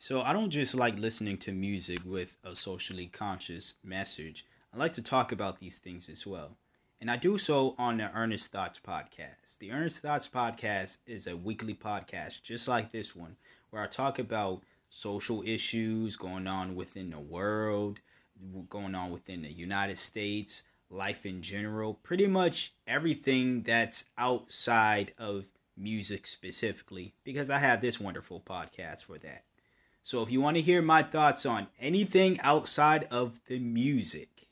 So I don't just like listening to music with a socially conscious message. I like to talk about these things as well. And I do so on the Earnest Thoughts podcast. The Earnest Thoughts podcast is a weekly podcast just like this one where I talk about social issues going on within the world, going on within the United States, life in general, pretty much everything that's outside of music specifically because I have this wonderful podcast for that. So if you want to hear my thoughts on anything outside of the music,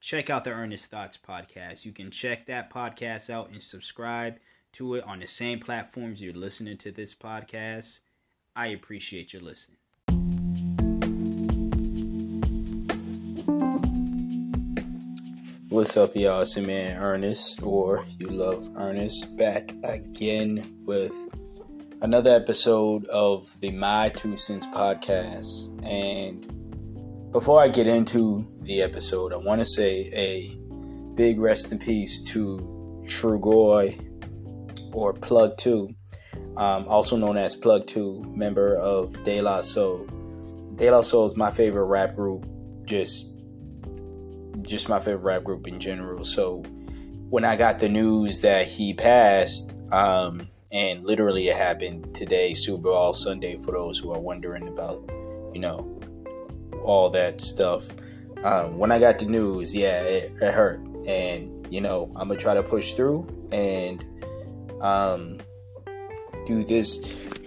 check out the Earnest Thoughts podcast. You can check that podcast out and subscribe to it on the same platforms you're listening to this podcast. I appreciate your listening. What's up, y'all? It's your man Ernest, or you love Ernest, back again with another episode of the My Two Cents podcast. And before I get into the episode, I want to say a big rest in peace to Trugoy or Plug 2, um, also known as Plug 2, member of De La Soul. De La Soul is my favorite rap group, just just my favorite rap group in general. So when I got the news that he passed, um, and literally it happened today, Super Bowl Sunday, for those who are wondering about, you know, all that stuff. Um, when I got the news, yeah, it, it, hurt, and you know, I'm gonna try to push through and um, do this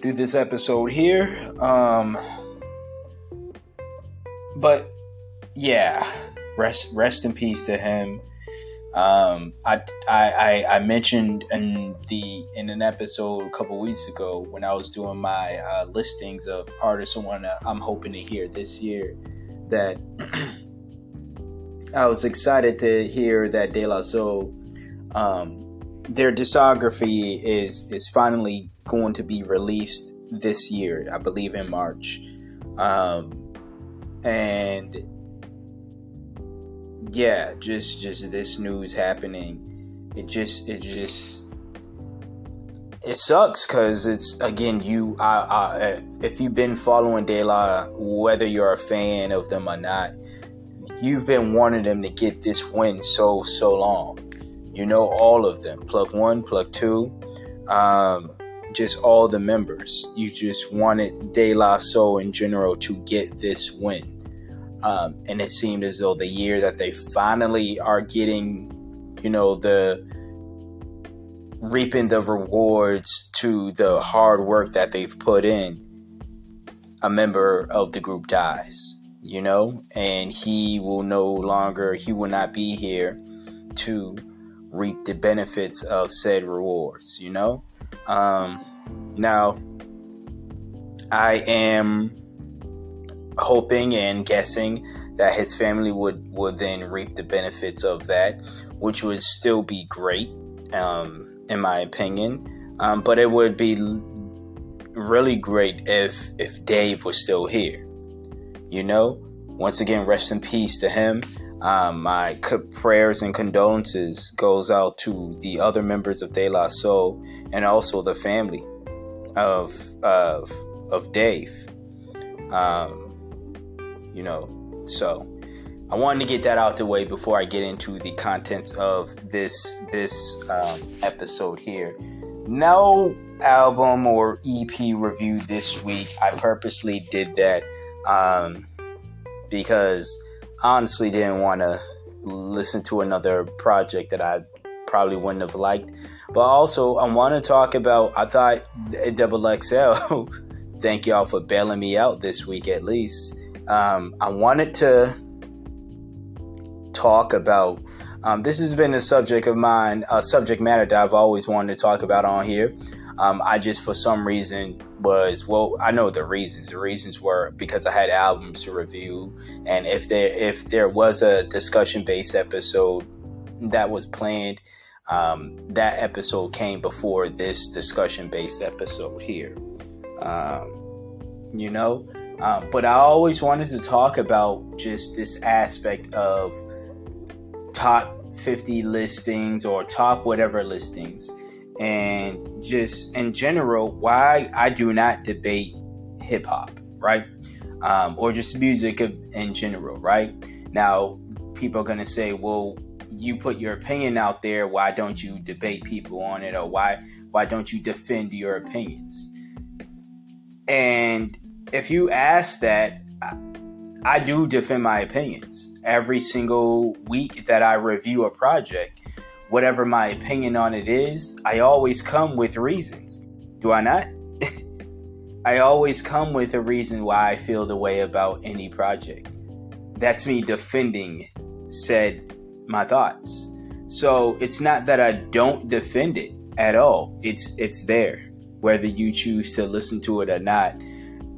do this episode here. Um, but yeah, rest rest in peace to him. Um, I, I I mentioned in the in an episode a couple weeks ago when I was doing my uh, listings of artists I want I'm hoping to hear this year that I was excited to hear that De La Soul um, their discography is is finally going to be released this year, I believe in March, um, and yeah, just just this news happening. It just it just it sucks because it's again you. I, I, if you've been following De La, whether you're a fan of them or not, you've been wanting them to get this win so so long. You know all of them. Plug one, plug two, um, just all the members. You just wanted De La Soul in general to get this win. Um, and it seemed as though the year that they finally are getting, you know, the reaping the rewards to the hard work that they've put in, a member of the group dies, you know, and he will no longer, he will not be here to reap the benefits of said rewards, you know? Um, now, I am hoping and guessing that his family would would then reap the benefits of that, which would still be great, um, in my opinion. Um, but it would be really great if if Dave was still here. You know, once again, rest in peace to him. Um, my prayers and condolences goes out to the other members of De La Soul and also the family of of of Dave. Um, you know. So I wanted to get that out the way before I get into the contents of this this um, episode here. No album or EP review this week. I purposely did that um, because honestly didn't want to listen to another project that I probably wouldn't have liked. But also, I want to talk about. I thought Double XL. thank y'all for bailing me out this week, at least. Um, I wanted to talk about. Um, this has been a subject of mine, a subject matter that I've always wanted to talk about on here. Um, I just, for some reason, was well. I know the reasons. The reasons were because I had albums to review, and if there if there was a discussion based episode that was planned, um, that episode came before this discussion based episode here. Um, you know, um, but I always wanted to talk about just this aspect of top 50 listings or top whatever listings and just in general why I do not debate hip hop, right? Um, or just music in general, right? Now, people are going to say, well, you put your opinion out there. Why don't you debate people on it? Or why, why don't you defend your opinions? And if you ask that, I do defend my opinions every single week that I review a project. Whatever my opinion on it is, I always come with reasons. Do I not? I always come with a reason why I feel the way about any project. That's me defending said my thoughts. So it's not that I don't defend it at all. It's it's there. Whether you choose to listen to it or not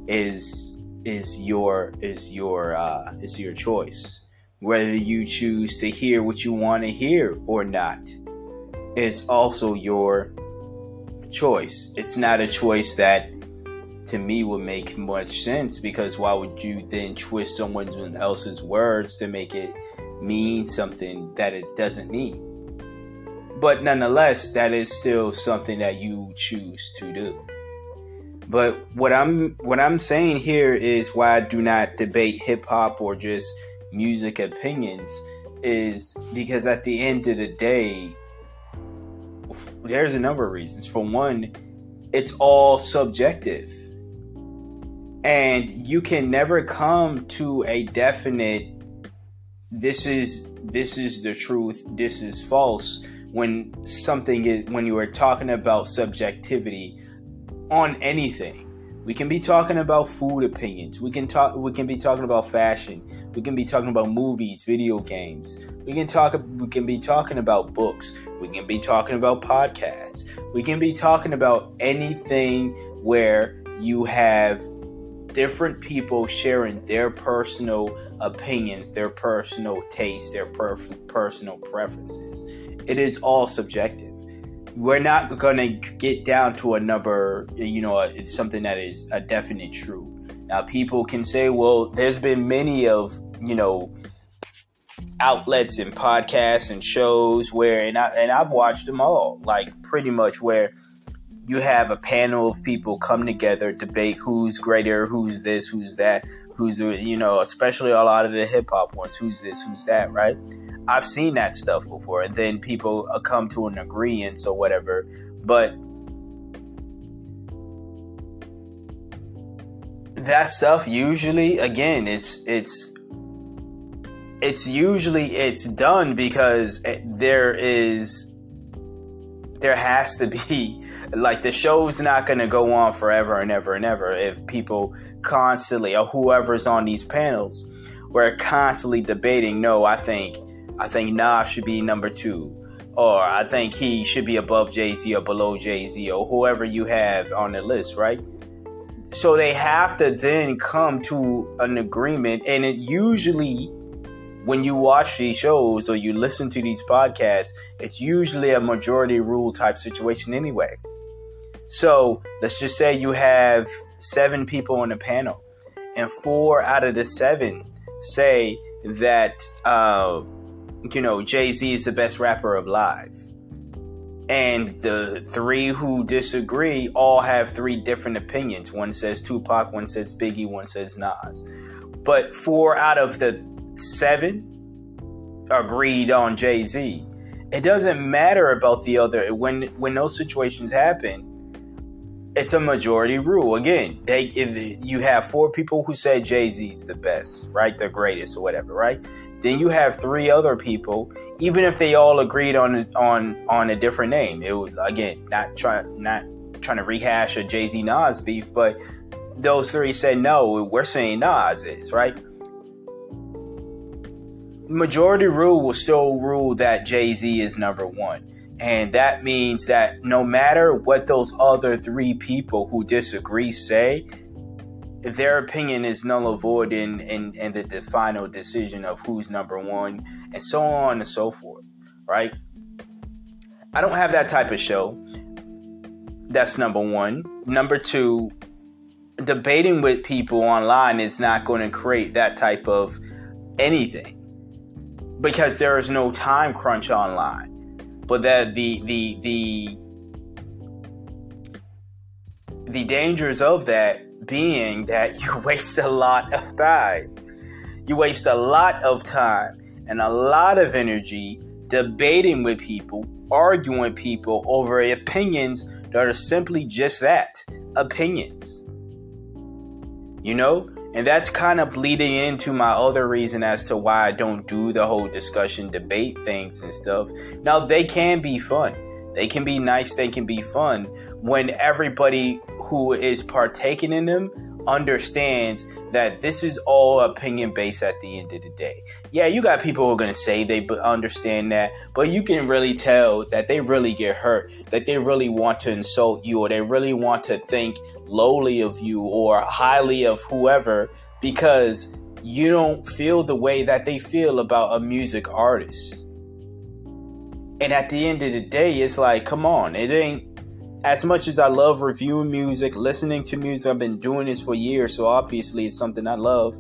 is is your is your uh, is your choice. Whether you choose to hear what you want to hear or not is also your choice. It's not a choice that to me would make much sense because why would you then twist someone else's words to make it mean something that it doesn't mean? But nonetheless, that is still something that you choose to do. But what I'm what I'm saying here is why I do not debate hip hop or just music opinions is because at the end of the day there's a number of reasons. For one, it's all subjective. And you can never come to a definite this is this is the truth, this is false when something is when you are talking about subjectivity on anything. We can be talking about food opinions. We can talk. We can be talking about fashion. We can be talking about movies, video games. We can talk. We can be talking about books. We can be talking about podcasts. We can be talking about anything where you have different people sharing their personal opinions, their personal tastes, their per- personal preferences. It is all subjective we're not going to get down to a number, you know, it's something that is a definite true. Now, people can say, well, there's been many of, you know, outlets and podcasts and shows where, and, I, and I've watched them all, like pretty much where you have a panel of people come together, debate who's greater, who's this, who's that, who's, you know, especially a lot of the hip hop ones, who's this, who's that, right? I've seen that stuff before, and then people uh, come to an agreement or whatever. But that stuff usually, again, it's it's it's usually it's done because there is there has to be like the show's not going to go on forever and ever and ever if people constantly or whoever's on these panels we're constantly debating no i think I think Nas should be number two. Or I think he should be above Jay Z or below Jay Z or whoever you have on the list, right? So they have to then come to an agreement. And it usually, when you watch these shows or you listen to these podcasts, it's usually a majority rule type situation anyway. So let's just say you have seven people on the panel, and four out of the seven say that uh, you know, Jay Z is the best rapper alive. And the three who disagree all have three different opinions. One says Tupac, one says Biggie, one says Nas. But four out of the seven agreed on Jay Z. It doesn't matter about the other. When when those situations happen, it's a majority rule. Again, they you have four people who say Jay Z's the best, right? The greatest or whatever, right? Then you have three other people, even if they all agreed on on on a different name. It was again not trying not trying to rehash a Jay Z Nas beef, but those three said no. We're saying Nas is right. Majority rule will still rule that Jay Z is number one. And that means that no matter what those other three people who disagree say, their opinion is null and void in, in, in the, the final decision of who's number one and so on and so forth, right? I don't have that type of show. That's number one. Number two, debating with people online is not going to create that type of anything because there is no time crunch online. But that the the the the dangers of that being that you waste a lot of time. You waste a lot of time and a lot of energy debating with people, arguing with people over opinions that are simply just that opinions. You know? And that's kind of leading into my other reason as to why I don't do the whole discussion debate things and stuff. Now, they can be fun. They can be nice, they can be fun when everybody who is partaking in them understands that this is all opinion based at the end of the day. Yeah, you got people who are going to say they understand that, but you can really tell that they really get hurt, that they really want to insult you, or they really want to think lowly of you or highly of whoever because you don't feel the way that they feel about a music artist. And at the end of the day, it's like, come on, it ain't as much as I love reviewing music, listening to music, I've been doing this for years, so obviously it's something I love.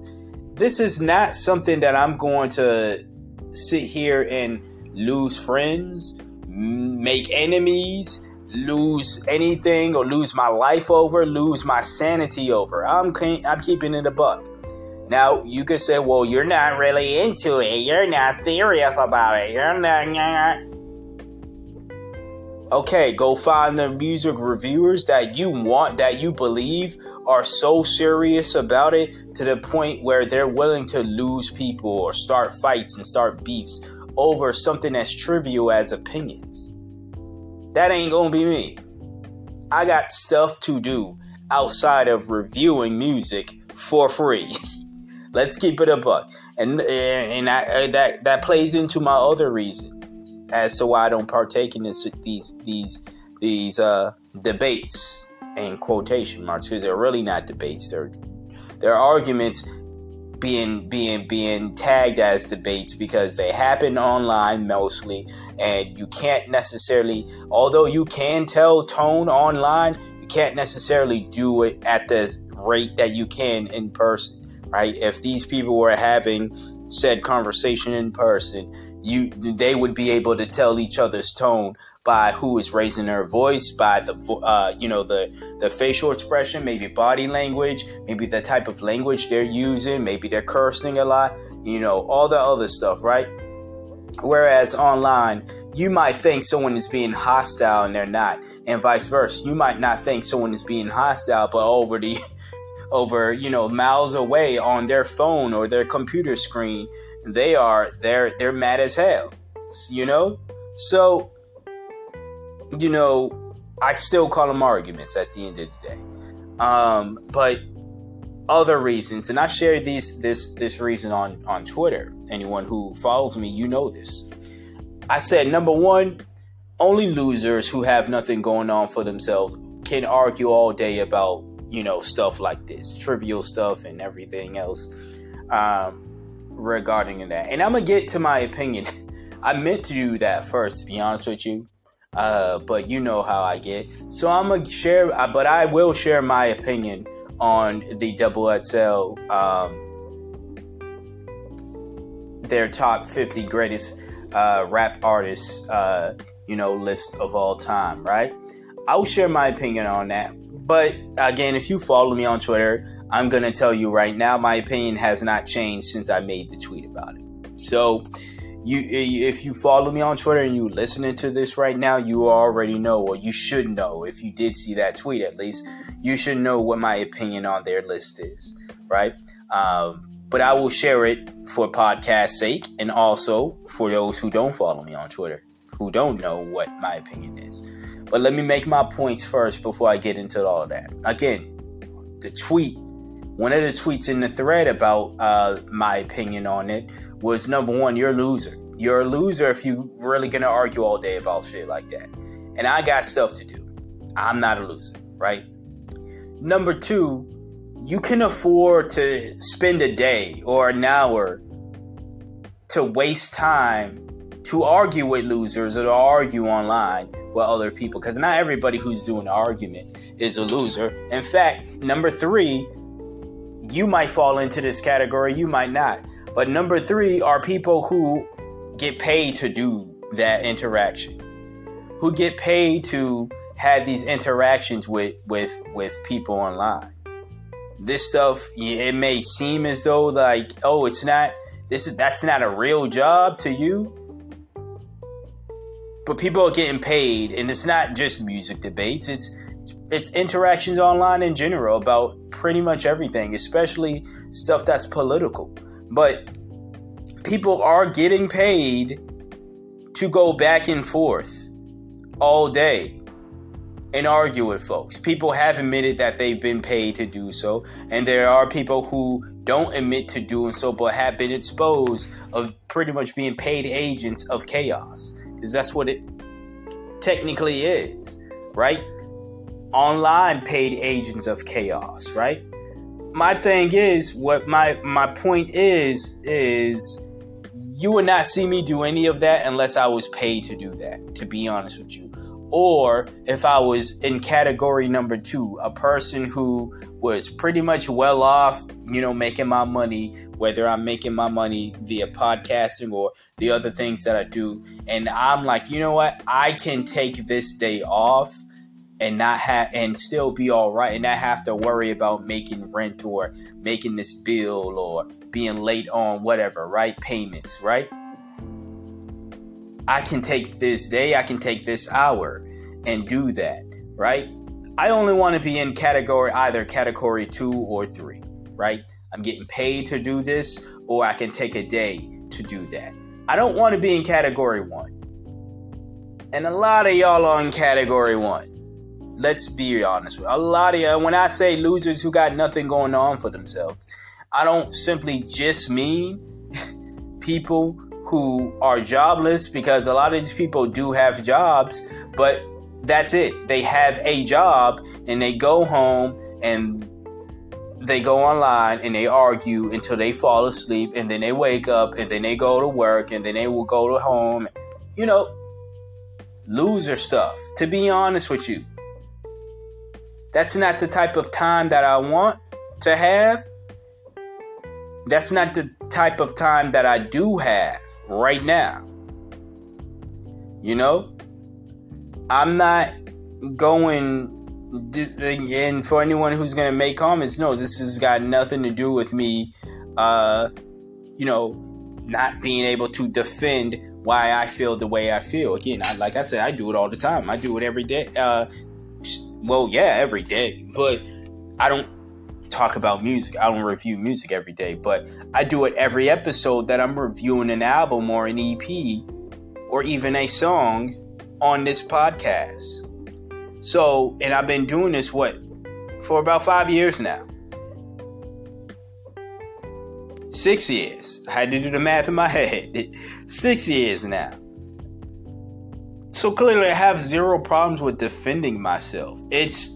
This is not something that I'm going to sit here and lose friends, make enemies, lose anything, or lose my life over, lose my sanity over. I'm I'm keeping it a buck. Now you could say, "Well, you're not really into it. You're not serious about it. You're not." Okay, go find the music reviewers that you want, that you believe are so serious about it to the point where they're willing to lose people or start fights and start beefs over something as trivial as opinions. That ain't gonna be me. I got stuff to do outside of reviewing music for free. Let's keep it a buck, and and I, uh, that that plays into my other reason as to why I don't partake in this, these these these uh, debates in quotation marks because they're really not debates. They're they're arguments being being being tagged as debates because they happen online mostly, and you can't necessarily. Although you can tell tone online, you can't necessarily do it at the rate that you can in person. Right? If these people were having said conversation in person you they would be able to tell each other's tone by who is raising their voice by the uh, you know the the facial expression maybe body language maybe the type of language they're using maybe they're cursing a lot you know all the other stuff right? Whereas online you might think someone is being hostile and they're not and vice versa. You might not think someone is being hostile but over the over you know miles away on their phone or their computer screen they are they're they're mad as hell you know? So you know i still call them arguments at the end of the day. Um but other reasons and i shared these this this reason on on twitter. Anyone who follows me you know this. I said number one only losers who have nothing going on for themselves can argue all day about you know stuff like this trivial stuff and everything else. Um regarding that. And I'm gonna get to my opinion. I meant to do that first, to be honest with you. Uh, but you know how I get. So I'm gonna share, uh, but I will share my opinion on the Double XL, um, their top 50 greatest uh, rap artists, uh, you know, list of all time. Right? I'll share my opinion on that. But again, if you follow me on Twitter, I'm going to tell you right now, my opinion has not changed since I made the tweet about it. So, you if you follow me on Twitter and you listening to this right now, you already know, or you should know, if you did see that tweet at least, you should know what my opinion on their list is, right? Um, but I will share it for podcast sake, and also for those who don't follow me on Twitter, who don't know what my opinion is. But let me make my points first before I get into all of that. Again, the tweet one of the tweets in the thread about uh, my opinion on it was number one, you're a loser. You're a loser if you're really gonna argue all day about shit like that. And I got stuff to do. I'm not a loser, right? Number two, you can afford to spend a day or an hour to waste time to argue with losers or to argue online with other people because not everybody who's doing an argument is a loser. In fact, number three, you might fall into this category, you might not. But number three are people who get paid to do that interaction, who get paid to have these interactions with with with people online. This stuff it may seem as though like oh it's not this is that's not a real job to you. But people are getting paid and it's not just music debates. It's it's interactions online in general about pretty much everything, especially stuff that's political. But people are getting paid to go back and forth all day and argue with folks. People have admitted that they've been paid to do so, and there are people who don't admit to doing so but have been exposed of pretty much being paid agents of chaos because that's what it technically is, right? Online paid agents of chaos, right? My thing is what my my point is is you would not see me do any of that unless I was paid to do that, to be honest with you or if I was in category number two, a person who was pretty much well off, you know, making my money, whether I'm making my money via podcasting or the other things that I do. And I'm like, you know what? I can take this day off and not have and still be all right and not have to worry about making rent or making this bill or being late on whatever, right? Payments, right? I can take this day, I can take this hour and do that, right? I only want to be in category either category two or three, right? I'm getting paid to do this, or I can take a day to do that. I don't want to be in category one. And a lot of y'all are in category one. Let's be honest. A lot of y'all, when I say losers who got nothing going on for themselves, I don't simply just mean people who are jobless because a lot of these people do have jobs, but that's it. They have a job and they go home and they go online and they argue until they fall asleep and then they wake up and then they go to work and then they will go to home. You know, loser stuff, to be honest with you. That's not the type of time that I want to have. That's not the type of time that I do have right now. You know, I'm not going. And for anyone who's going to make comments, no, this has got nothing to do with me, uh, you know, not being able to defend why I feel the way I feel. Again, I, like I said, I do it all the time. I do it every day. Uh, well, yeah, every day, but I don't talk about music. I don't review music every day, but I do it every episode that I'm reviewing an album or an EP or even a song on this podcast. So, and I've been doing this what for about five years now. Six years. I had to do the math in my head. Six years now. So clearly, I have zero problems with defending myself. It's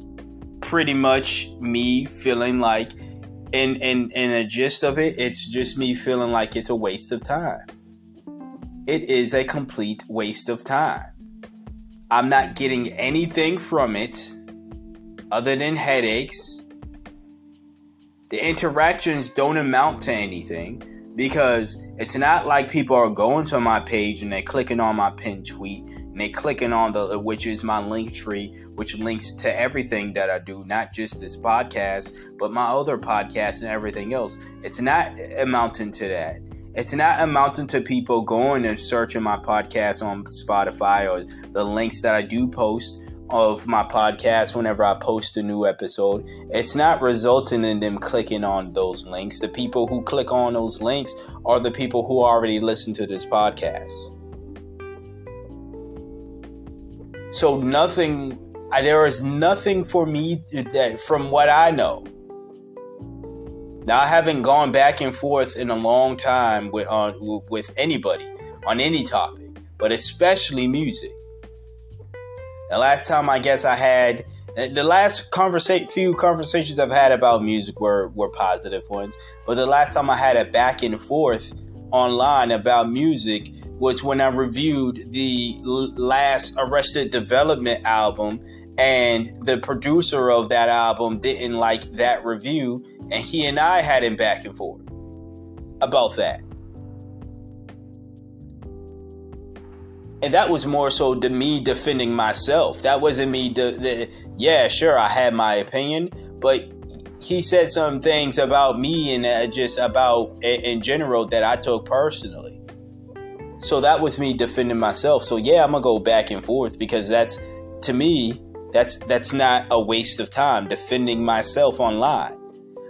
pretty much me feeling like, in in in the gist of it, it's just me feeling like it's a waste of time. It is a complete waste of time. I'm not getting anything from it other than headaches. The interactions don't amount to anything because it's not like people are going to my page and they're clicking on my pinned tweet and they're clicking on the uh, which is my Linktree which links to everything that I do not just this podcast but my other podcasts and everything else it's not amounting to that it's not amounting to people going and searching my podcast on Spotify or the links that I do post of my podcast whenever I post a new episode. It's not resulting in them clicking on those links. The people who click on those links are the people who already listen to this podcast. So nothing there is nothing for me that from what I know now, I haven't gone back and forth in a long time with uh, on with anybody on any topic, but especially music. The last time I guess I had eh, the last conversation few conversations I've had about music were were positive ones, but the last time I had a back and forth online about music was when I reviewed the last Arrested Development album and the producer of that album didn't like that review and he and I had him back and forth about that. and that was more so to me defending myself. That wasn't me. De- de- yeah, sure, I had my opinion, but he said some things about me and uh, just about in general that I took personally. So that was me defending myself. So yeah, I'm gonna go back and forth because that's to me that's that's not a waste of time defending myself online.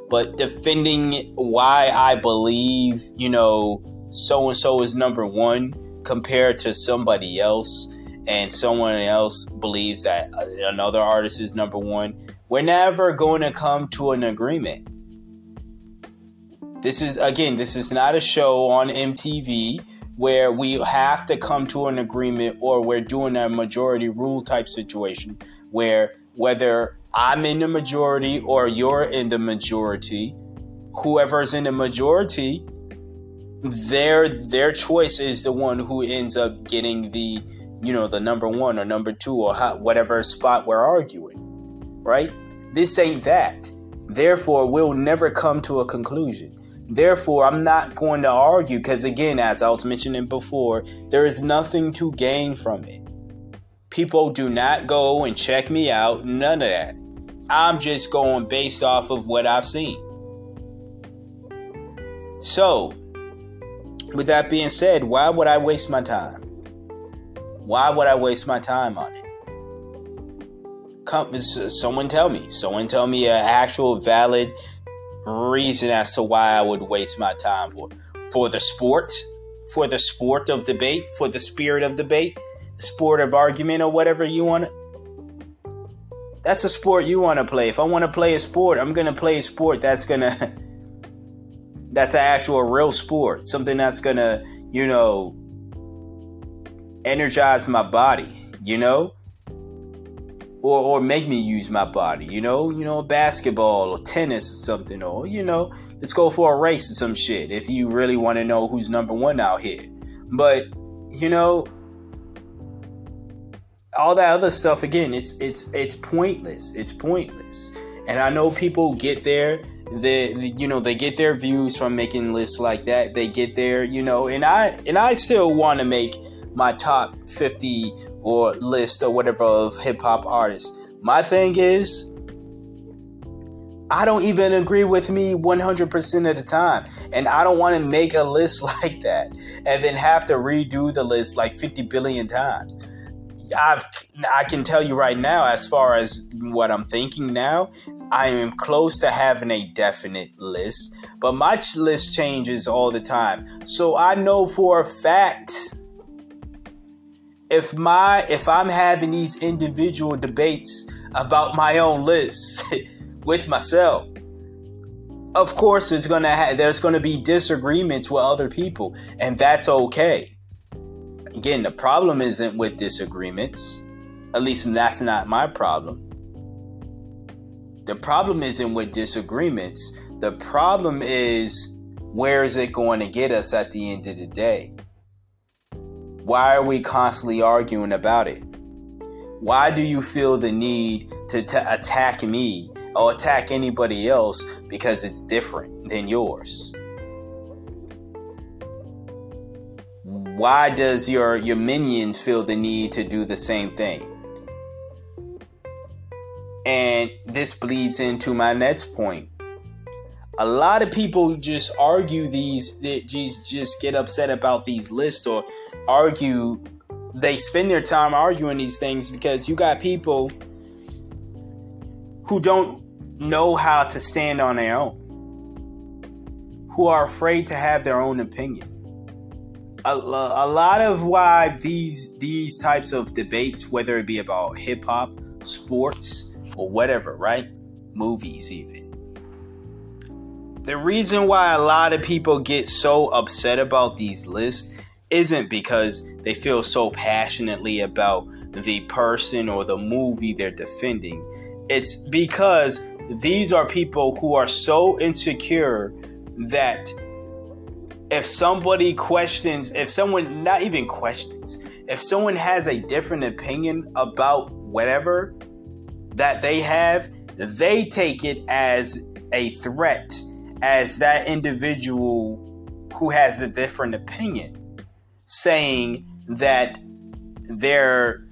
But defending why I believe, you know, so and so is number 1 compared to somebody else and someone else believes that another artist is number one, we're never going to come to an agreement. This is, again, this is not a show on MTV where we have to come to an agreement or we're doing a majority rule type situation where whether I'm in the majority or you're in the majority, whoever's in the majority their their choice is the one who ends up getting the you know the number one or number two or whatever spot we're arguing right? This ain't that. Therefore we'll never come to a conclusion therefore i'm not going to argue because again as i was mentioning before there is nothing to gain from it people do not go and check me out none of that i'm just going based off of what i've seen so with that being said, why would I waste my time? Why would I waste my time on it? Come, someone tell me. Someone tell me an actual valid reason as to why I would waste my time for for the sport, for the sport of debate, for the spirit of debate, sport of argument, or whatever you want. That's a sport you want to play. If I want to play a sport, I'm gonna play a sport that's gonna that's an actual real sport, something that's gonna, you know, energize my body, you know, or or make me use my body, you know, you know, basketball or tennis or something, or you know, let's go for a race or some shit if you really want to know who's number one out here. But you know, all that other stuff again, it's it's it's pointless. It's pointless. And I know people get there they you know they get their views from making lists like that they get their you know and i and i still want to make my top 50 or list or whatever of hip-hop artists my thing is i don't even agree with me 100% of the time and i don't want to make a list like that and then have to redo the list like 50 billion times I've I can tell you right now, as far as what I'm thinking now, I am close to having a definite list, but my list changes all the time. So I know for a fact if my if I'm having these individual debates about my own list with myself, of course it's gonna ha- there's gonna be disagreements with other people, and that's okay. Again, the problem isn't with disagreements. At least that's not my problem. The problem isn't with disagreements. The problem is where is it going to get us at the end of the day? Why are we constantly arguing about it? Why do you feel the need to t- attack me or attack anybody else because it's different than yours? Why does your your minions feel the need to do the same thing? And this bleeds into my next point. A lot of people just argue these, just just get upset about these lists or argue. They spend their time arguing these things because you got people who don't know how to stand on their own, who are afraid to have their own opinion. A, a lot of why these these types of debates, whether it be about hip hop, sports, or whatever, right? Movies, even. The reason why a lot of people get so upset about these lists isn't because they feel so passionately about the person or the movie they're defending. It's because these are people who are so insecure that if somebody questions, if someone not even questions, if someone has a different opinion about whatever, that they have, they take it as a threat, as that individual who has a different opinion, saying that they're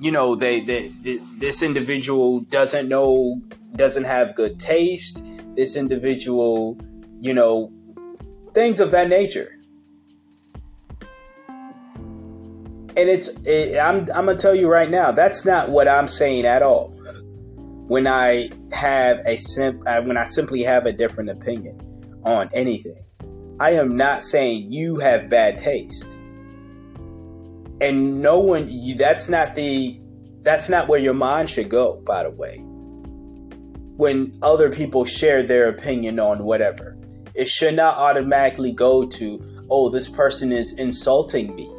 you know they, they, they this individual doesn't know doesn't have good taste this individual you know things of that nature and it's it, I'm I'm gonna tell you right now that's not what I'm saying at all. When I have a sim uh, when I simply have a different opinion on anything, I am not saying you have bad taste. And no one that's not the that's not where your mind should go. By the way, when other people share their opinion on whatever, it should not automatically go to oh this person is insulting me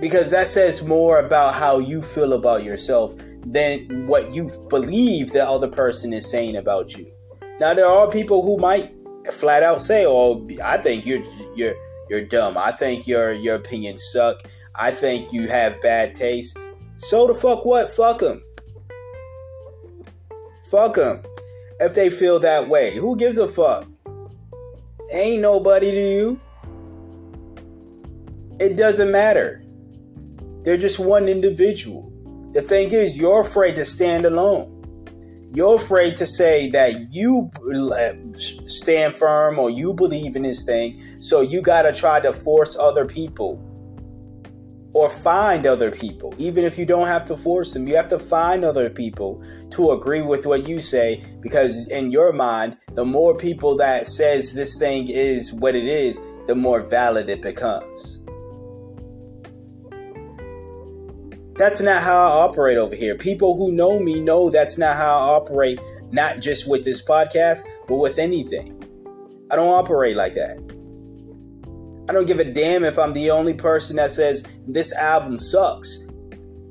because that says more about how you feel about yourself than what you believe the other person is saying about you. Now there are people who might flat out say, "Oh, I think you're you're you're dumb. I think your your opinions suck. I think you have bad taste." So the fuck what? Fuck them. Fuck them. If they feel that way, who gives a fuck? Ain't nobody to you. It doesn't matter. They're just one individual. The thing is, you're afraid to stand alone. You're afraid to say that you uh, stand firm or you believe in this thing, so you got to try to force other people or find other people. Even if you don't have to force them, you have to find other people to agree with what you say because in your mind, the more people that says this thing is what it is, the more valid it becomes. That's not how I operate over here. People who know me know that's not how I operate, not just with this podcast, but with anything. I don't operate like that. I don't give a damn if I'm the only person that says this album sucks.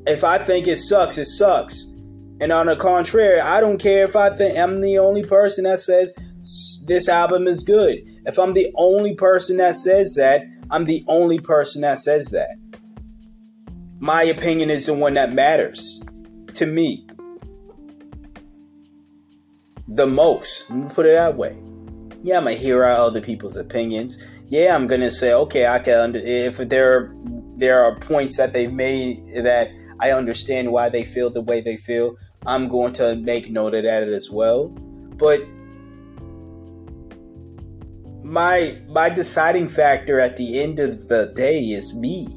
If I think it sucks, it sucks. And on the contrary, I don't care if I think I'm the only person that says this album is good. If I'm the only person that says that, I'm the only person that says that my opinion is the one that matters to me the most. Let me put it that way. Yeah, I'm gonna hear out other people's opinions. Yeah, I'm gonna say, okay, I can. Under- if there are, there are points that they've made that I understand why they feel the way they feel, I'm going to make note of that as well. But my my deciding factor at the end of the day is me.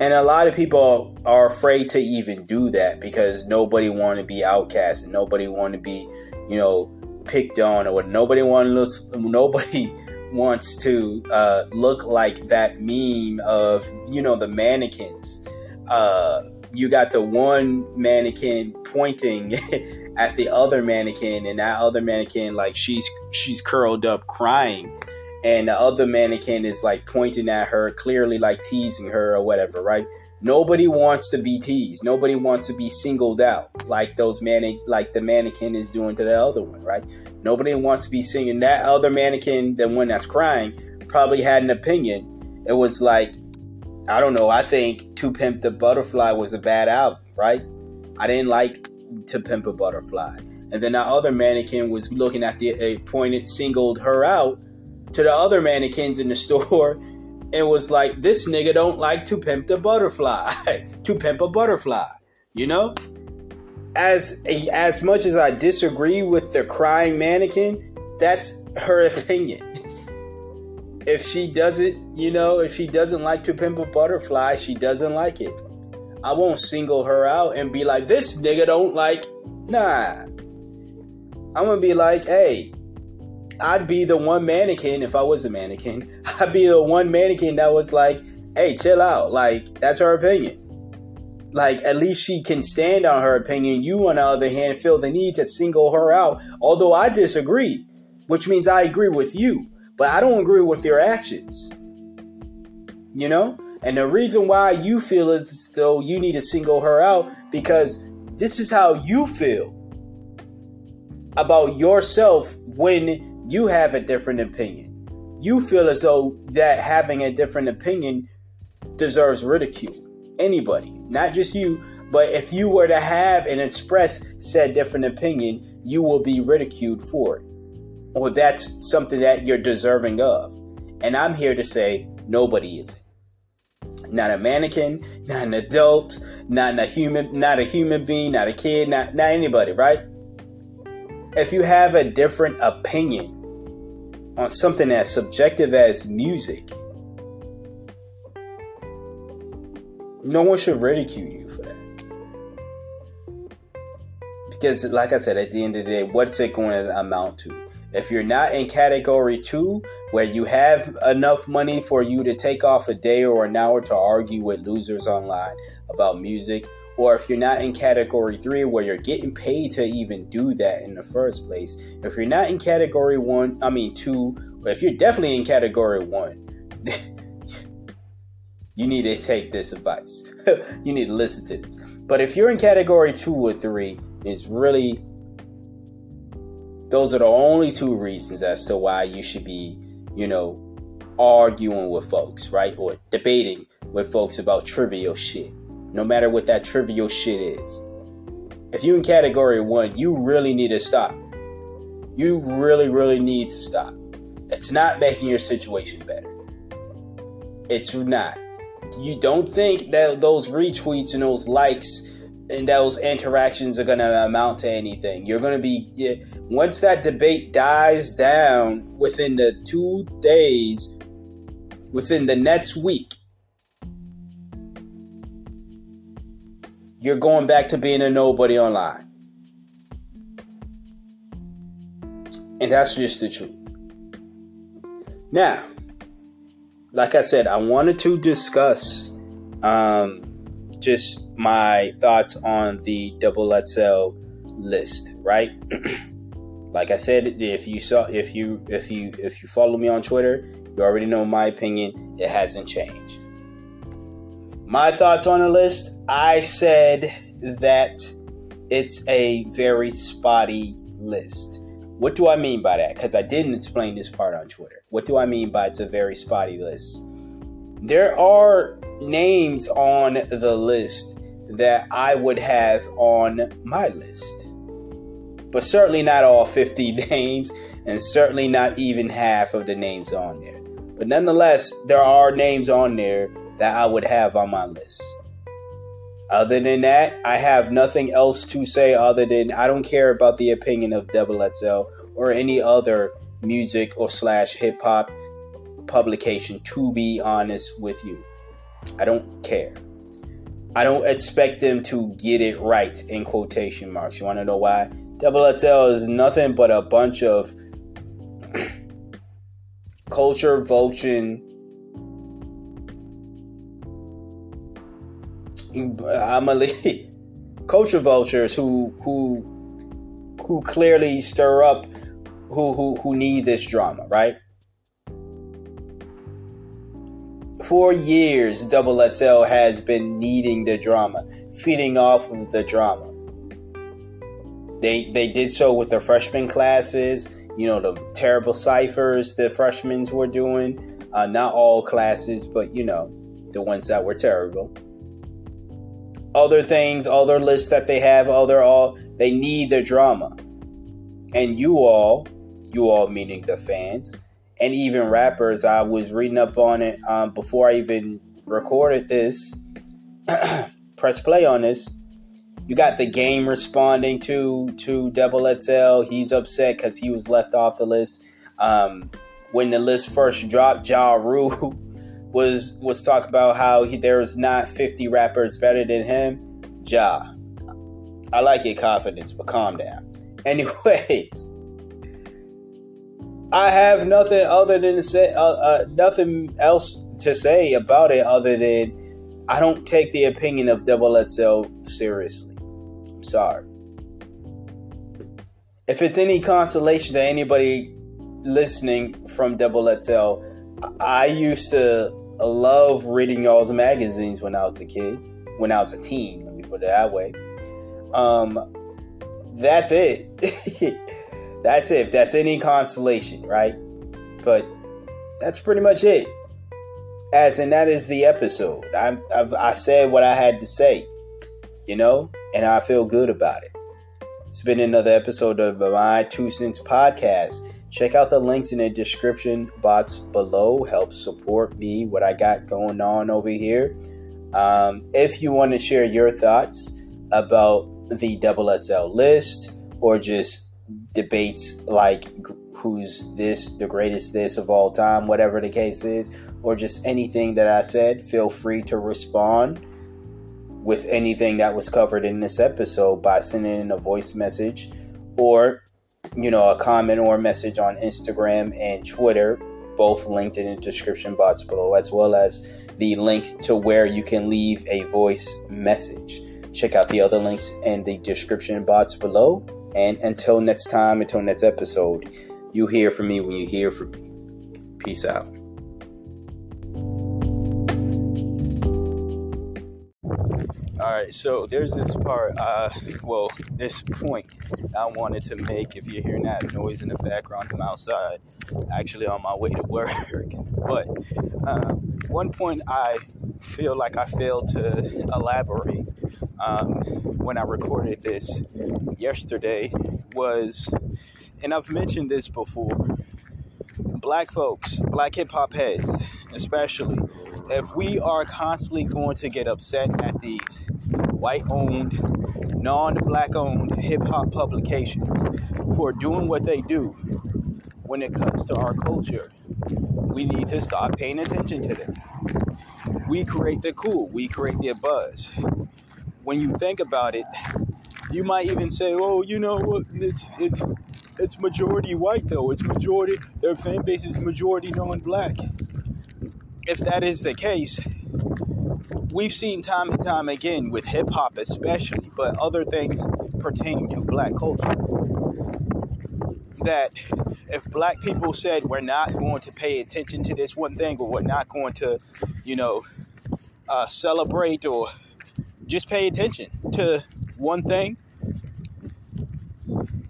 And a lot of people are afraid to even do that because nobody want to be outcast and nobody want to be, you know, picked on or what. Nobody want to nobody wants to uh, look like that meme of you know the mannequins. Uh, you got the one mannequin pointing at the other mannequin, and that other mannequin like she's she's curled up crying and the other mannequin is like pointing at her, clearly like teasing her or whatever, right? Nobody wants to be teased. Nobody wants to be singled out like those mannequin, like the mannequin is doing to the other one, right? Nobody wants to be singing. That other mannequin, the one that's crying, probably had an opinion. It was like, I don't know. I think To Pimp the Butterfly was a bad album, right? I didn't like To Pimp a Butterfly. And then that other mannequin was looking at the uh, pointed, singled her out to the other mannequins in the store and was like, "This nigga don't like to pimp the butterfly, to pimp a butterfly." You know, as as much as I disagree with the crying mannequin, that's her opinion. if she doesn't, you know, if she doesn't like to pimp a butterfly, she doesn't like it. I won't single her out and be like, "This nigga don't like." Nah, I'm gonna be like, "Hey, I'd be the one mannequin if I was a mannequin. I'd be the one mannequin that was like, "Hey, chill out." Like that's her opinion. Like at least she can stand on her opinion. You, on the other hand, feel the need to single her out. Although I disagree, which means I agree with you, but I don't agree with your actions. You know, and the reason why you feel as though you need to single her out because this is how you feel about yourself when you have a different opinion. You feel as though that having a different opinion deserves ridicule. Anybody, not just you, but if you were to have and express said different opinion, you will be ridiculed for it. Or that's something that you're deserving of. And I'm here to say nobody is it. Not a mannequin, not an adult, not a human, not a human being, not a kid, not, not anybody, right? If you have a different opinion on something as subjective as music, no one should ridicule you for that. Because, like I said, at the end of the day, what's it going to amount to? If you're not in category two, where you have enough money for you to take off a day or an hour to argue with losers online about music, or if you're not in category three, where you're getting paid to even do that in the first place, if you're not in category one, I mean two, but if you're definitely in category one, you need to take this advice. you need to listen to this. But if you're in category two or three, it's really those are the only two reasons as to why you should be, you know, arguing with folks, right? Or debating with folks about trivial shit. No matter what that trivial shit is. If you're in category one, you really need to stop. You really, really need to stop. It's not making your situation better. It's not. You don't think that those retweets and those likes and those interactions are going to amount to anything. You're going to be once that debate dies down within the 2 days within the next week. You're going back to being a nobody online. And that's just the truth. Now, like I said, I wanted to discuss um, just my thoughts on the double XL list, right? like I said, if you saw, if you, if you, if you follow me on Twitter, you already know my opinion. It hasn't changed. My thoughts on the list. I said that it's a very spotty list. What do I mean by that? Because I didn't explain this part on Twitter. What do I mean by it's a very spotty list? There are names on the list that I would have on my list, but certainly not all 50 names, and certainly not even half of the names on there. But nonetheless, there are names on there that I would have on my list. Other than that, I have nothing else to say other than I don't care about the opinion of Double XL or any other music or slash hip hop publication, to be honest with you. I don't care. I don't expect them to get it right in quotation marks. You want to know why? Double XL is nothing but a bunch of culture vulture I'm a culture vultures who who who clearly stir up who who who need this drama, right? For years, Double XL has been needing the drama, feeding off of the drama. They they did so with their freshman classes, you know, the terrible ciphers the freshmen were doing. Uh, not all classes, but you know, the ones that were terrible other things, other lists that they have, other all they need their drama. And you all, you all meaning the fans, and even rappers, I was reading up on it um, before I even recorded this. press play on this. You got the game responding to to Double XL. He's upset because he was left off the list. Um, when the list first dropped, Ja Rule was was talk about how he, there's not 50 rappers better than him. Ja, I like your confidence, but calm down. Anyways, I have nothing other than to say, uh, uh, nothing else to say about it other than I don't take the opinion of Double XL seriously. I'm sorry. If it's any consolation to anybody listening from Double XL, I used to love reading y'all's magazines when I was a kid, when I was a teen. Let me put it that way. Um, that's it. that's it. If that's any consolation, right? But that's pretty much it. As and that is the episode. I'm, I've, I said what I had to say, you know, and I feel good about it. It's been another episode of my Two Cents podcast. Check out the links in the description box below. Help support me, what I got going on over here. Um, if you want to share your thoughts about the Double XL list or just debates like who's this, the greatest this of all time, whatever the case is, or just anything that I said, feel free to respond with anything that was covered in this episode by sending in a voice message or you know a comment or a message on Instagram and Twitter both linked in the description box below as well as the link to where you can leave a voice message. Check out the other links in the description box below. And until next time until next episode you hear from me when you hear from me. Peace out All right, so there's this part, uh, well, this point I wanted to make. If you're hearing that noise in the background, I'm outside, actually on my way to work. but uh, one point I feel like I failed to elaborate um, when I recorded this yesterday was, and I've mentioned this before, black folks, black hip hop heads, especially, if we are constantly going to get upset at these white owned, non black owned hip hop publications for doing what they do when it comes to our culture. We need to stop paying attention to them. We create the cool, we create the buzz. When you think about it, you might even say, "Oh, you know, it's it's it's majority white though. It's majority their fan base is majority non-black." If that is the case, we've seen time and time again with hip hop, especially, but other things pertaining to black culture, that if black people said we're not going to pay attention to this one thing or we're not going to, you know, uh, celebrate or just pay attention to one thing,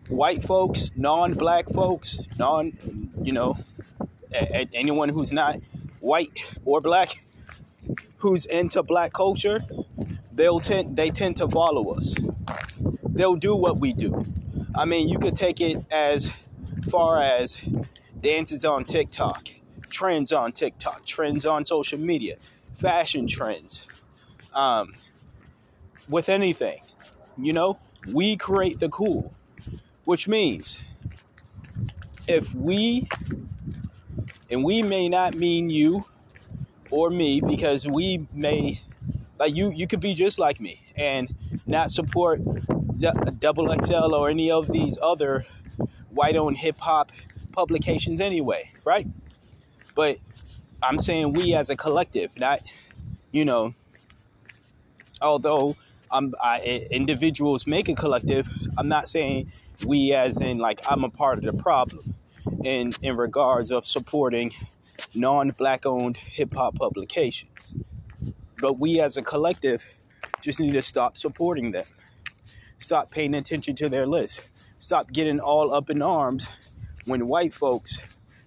white folks, non black folks, non, you know, anyone who's not white or black who's into black culture, they'll tend they tend to follow us. They'll do what we do. I mean, you could take it as far as dances on TikTok, trends on TikTok, trends on social media, fashion trends. Um, with anything, you know, we create the cool, which means if we, and we may not mean you, or me because we may like you you could be just like me and not support double xl or any of these other white owned hip-hop publications anyway right? But i'm saying we as a collective not you know although I'm, I, individuals make a collective i'm not saying we as in like i'm a part of the problem in in regards of supporting non black owned hip hop publications. But we as a collective just need to stop supporting them. Stop paying attention to their list. Stop getting all up in arms when white folks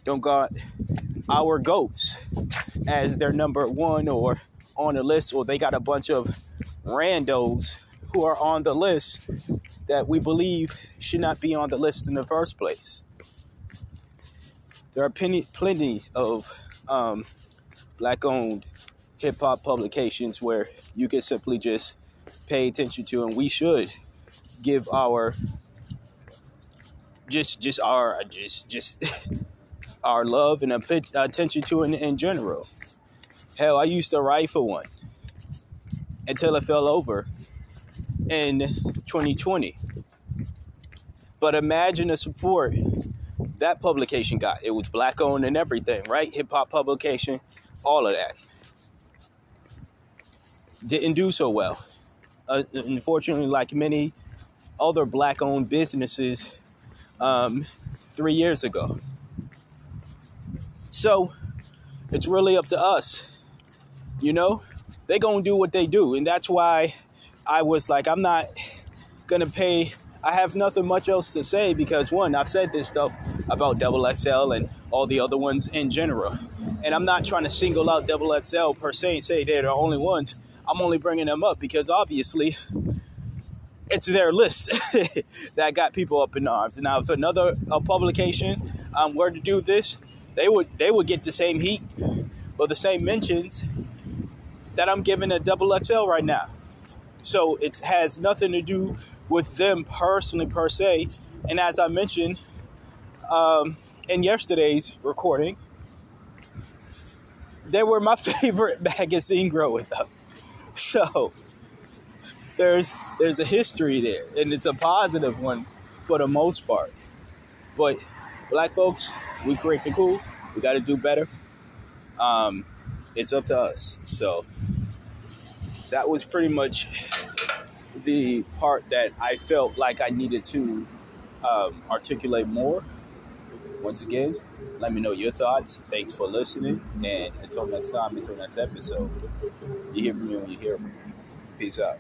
don't got our goats as their number one or on the list, or they got a bunch of randos who are on the list that we believe should not be on the list in the first place there are plenty, plenty of um, black owned hip hop publications where you can simply just pay attention to, and we should give our just just our just just our love and attention to in, in general. Hell, I used to write for one until it fell over in 2020. But imagine the support that publication got. It was black owned and everything, right? Hip hop publication, all of that. Didn't do so well. Uh, unfortunately, like many other black owned businesses um, three years ago. So it's really up to us. You know, they gonna do what they do, and that's why I was like, I'm not gonna pay I have nothing much else to say because one, I've said this stuff about Double XL and all the other ones in general. And I'm not trying to single out Double XL per se and say they're the only ones. I'm only bringing them up because obviously it's their list that got people up in arms. And now, if another publication um, were to do this, they would they would get the same heat or the same mentions that I'm giving a double XL right now. So it has nothing to do with them personally per se. And as I mentioned um, in yesterday's recording, they were my favorite magazine growing up. So there's there's a history there, and it's a positive one for the most part. But black folks, we create the cool. We got to do better. Um, it's up to us. So that was pretty much the part that I felt like I needed to um, articulate more. Once again, let me know your thoughts. Thanks for listening. And until next time, until next episode, you hear from me when you hear from me. Peace out.